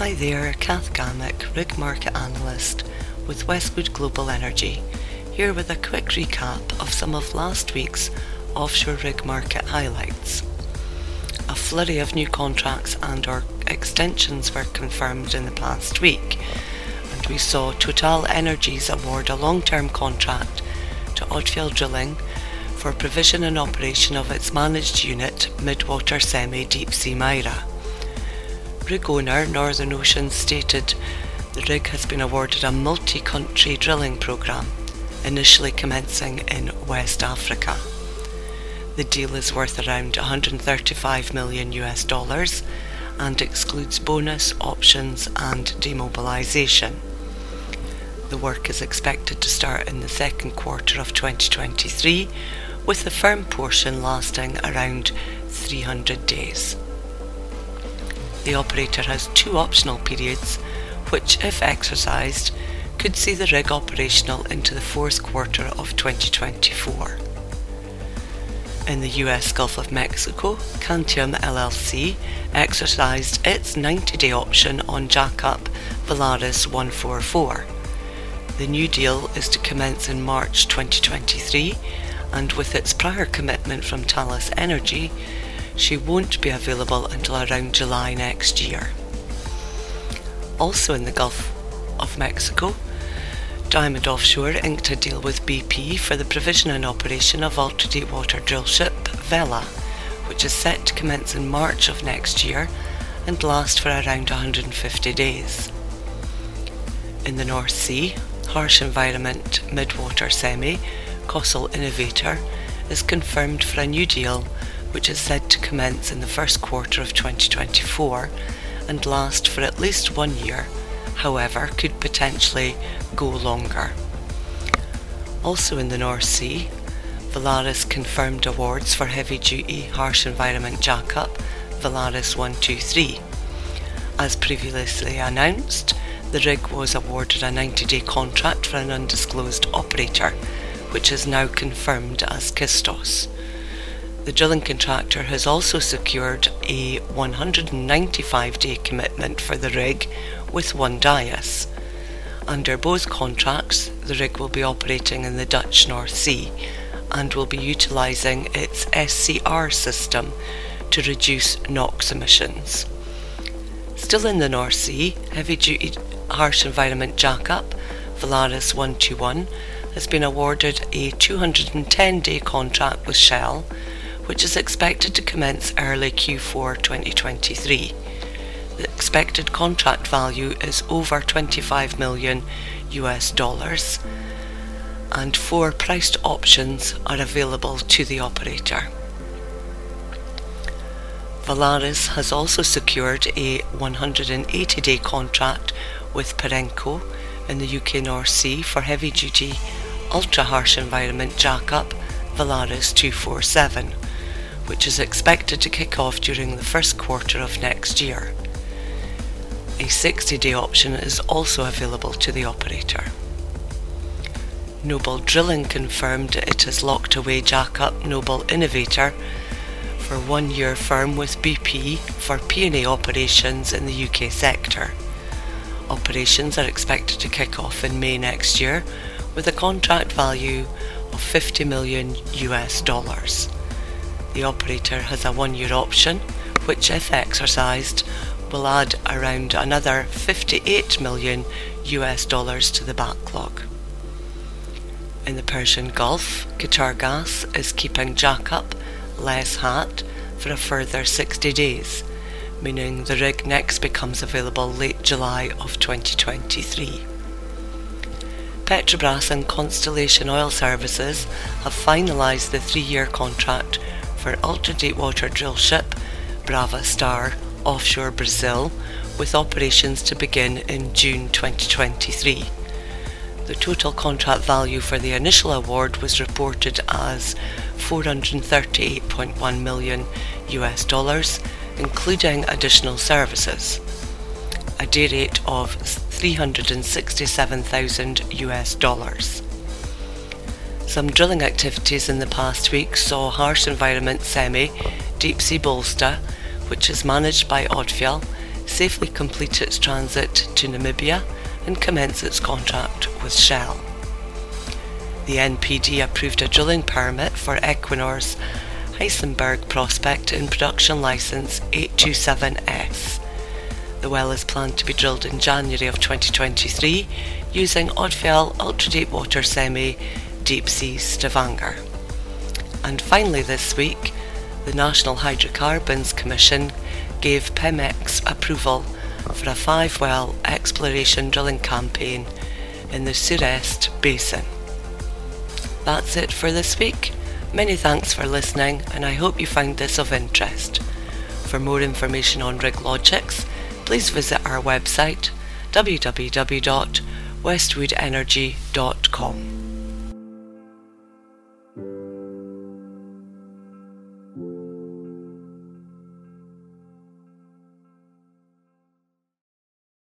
Hi there, Kath Gammack, rig market analyst with Westwood Global Energy, here with a quick recap of some of last week's offshore rig market highlights. A flurry of new contracts and or extensions were confirmed in the past week, and we saw Total Energies award a long-term contract to Odfjell Drilling for provision and operation of its managed unit Midwater Semi Deepsea Mira rig owner Northern Ocean stated the rig has been awarded a multi-country drilling programme, initially commencing in West Africa. The deal is worth around 135 million US dollars and excludes bonus, options and demobilisation. The work is expected to start in the second quarter of 2023 with the firm portion lasting around 300 days the operator has two optional periods, which, if exercised, could see the rig operational into the fourth quarter of 2024. In the US Gulf of Mexico, Cantium LLC exercised its 90 day option on jackup Valaris 144. The new deal is to commence in March 2023, and with its prior commitment from Talos Energy, she won't be available until around July next year. Also in the Gulf of Mexico, Diamond Offshore inked a deal with BP for the provision and operation of ultra-deepwater drillship Vela, which is set to commence in March of next year and last for around 150 days. In the North Sea, harsh environment midwater semi, COSL Innovator, is confirmed for a new deal which is said to commence in the first quarter of 2024 and last for at least one year, however, could potentially go longer. Also in the North Sea, Valaris confirmed awards for heavy duty harsh environment jackup Valaris 123. As previously announced, the rig was awarded a 90 day contract for an undisclosed operator, which is now confirmed as Kistos. The drilling contractor has also secured a 195 day commitment for the rig with ONE-Dyas. Under both contracts, the rig will be operating in the Dutch North Sea and will be utilising its SCR system to reduce NOx emissions. Still in the North Sea, heavy duty harsh environment jackup Valaris 121 has been awarded a 210 day contract with Shell which is expected to commence early Q4 2023. The expected contract value is over 25 million US dollars and four priced options are available to the operator. Valaris has also secured a 180 day contract with Perenco in the UK North Sea for heavy duty ultra harsh environment jackup Valaris 247 which is expected to kick off during the first quarter of next year. A 60 day option is also available to the operator. Noble Drilling confirmed it has locked away jackup Noble Innovator for one year firm with BP for P&A operations in the UK sector. Operations are expected to kick off in May next year with a contract value of 50 million US dollars. The operator has a one year option, which, if exercised, will add around another 58 million US dollars to the backlog. In the Persian Gulf, Qatar Gas is keeping jack up Les-Hat for a further 60 days, meaning the rig next becomes available late July of 2023. Petrobras and Constellation Oil Services have finalised the three year contract for ultra-deepwater drillship Brava Star offshore Brazil with operations to begin in June 2023. The total contract value for the initial award was reported as 438.1 million US dollars, including additional services. A day rate of 367,000 US dollars. Some drilling activities in the past week saw harsh environment semi Deepsea Bollsta, which is managed by Odfjell, safely complete its transit to Namibia and commence its contract with Shell. The NPD approved a drilling permit for Equinor's Heisenberg prospect in production license 827S. The well is planned to be drilled in January of 2023 using Odfjell ultra-deep water semi Deepsea Stavanger. And finally this week, the National Hydrocarbons Commission gave Pemex approval for a five-well exploration drilling campaign in the Sureste Basin. That's it for this week. Many thanks for listening and I hope you found this of interest. For more information on RigLogix, please visit our website www.westwoodenergy.com.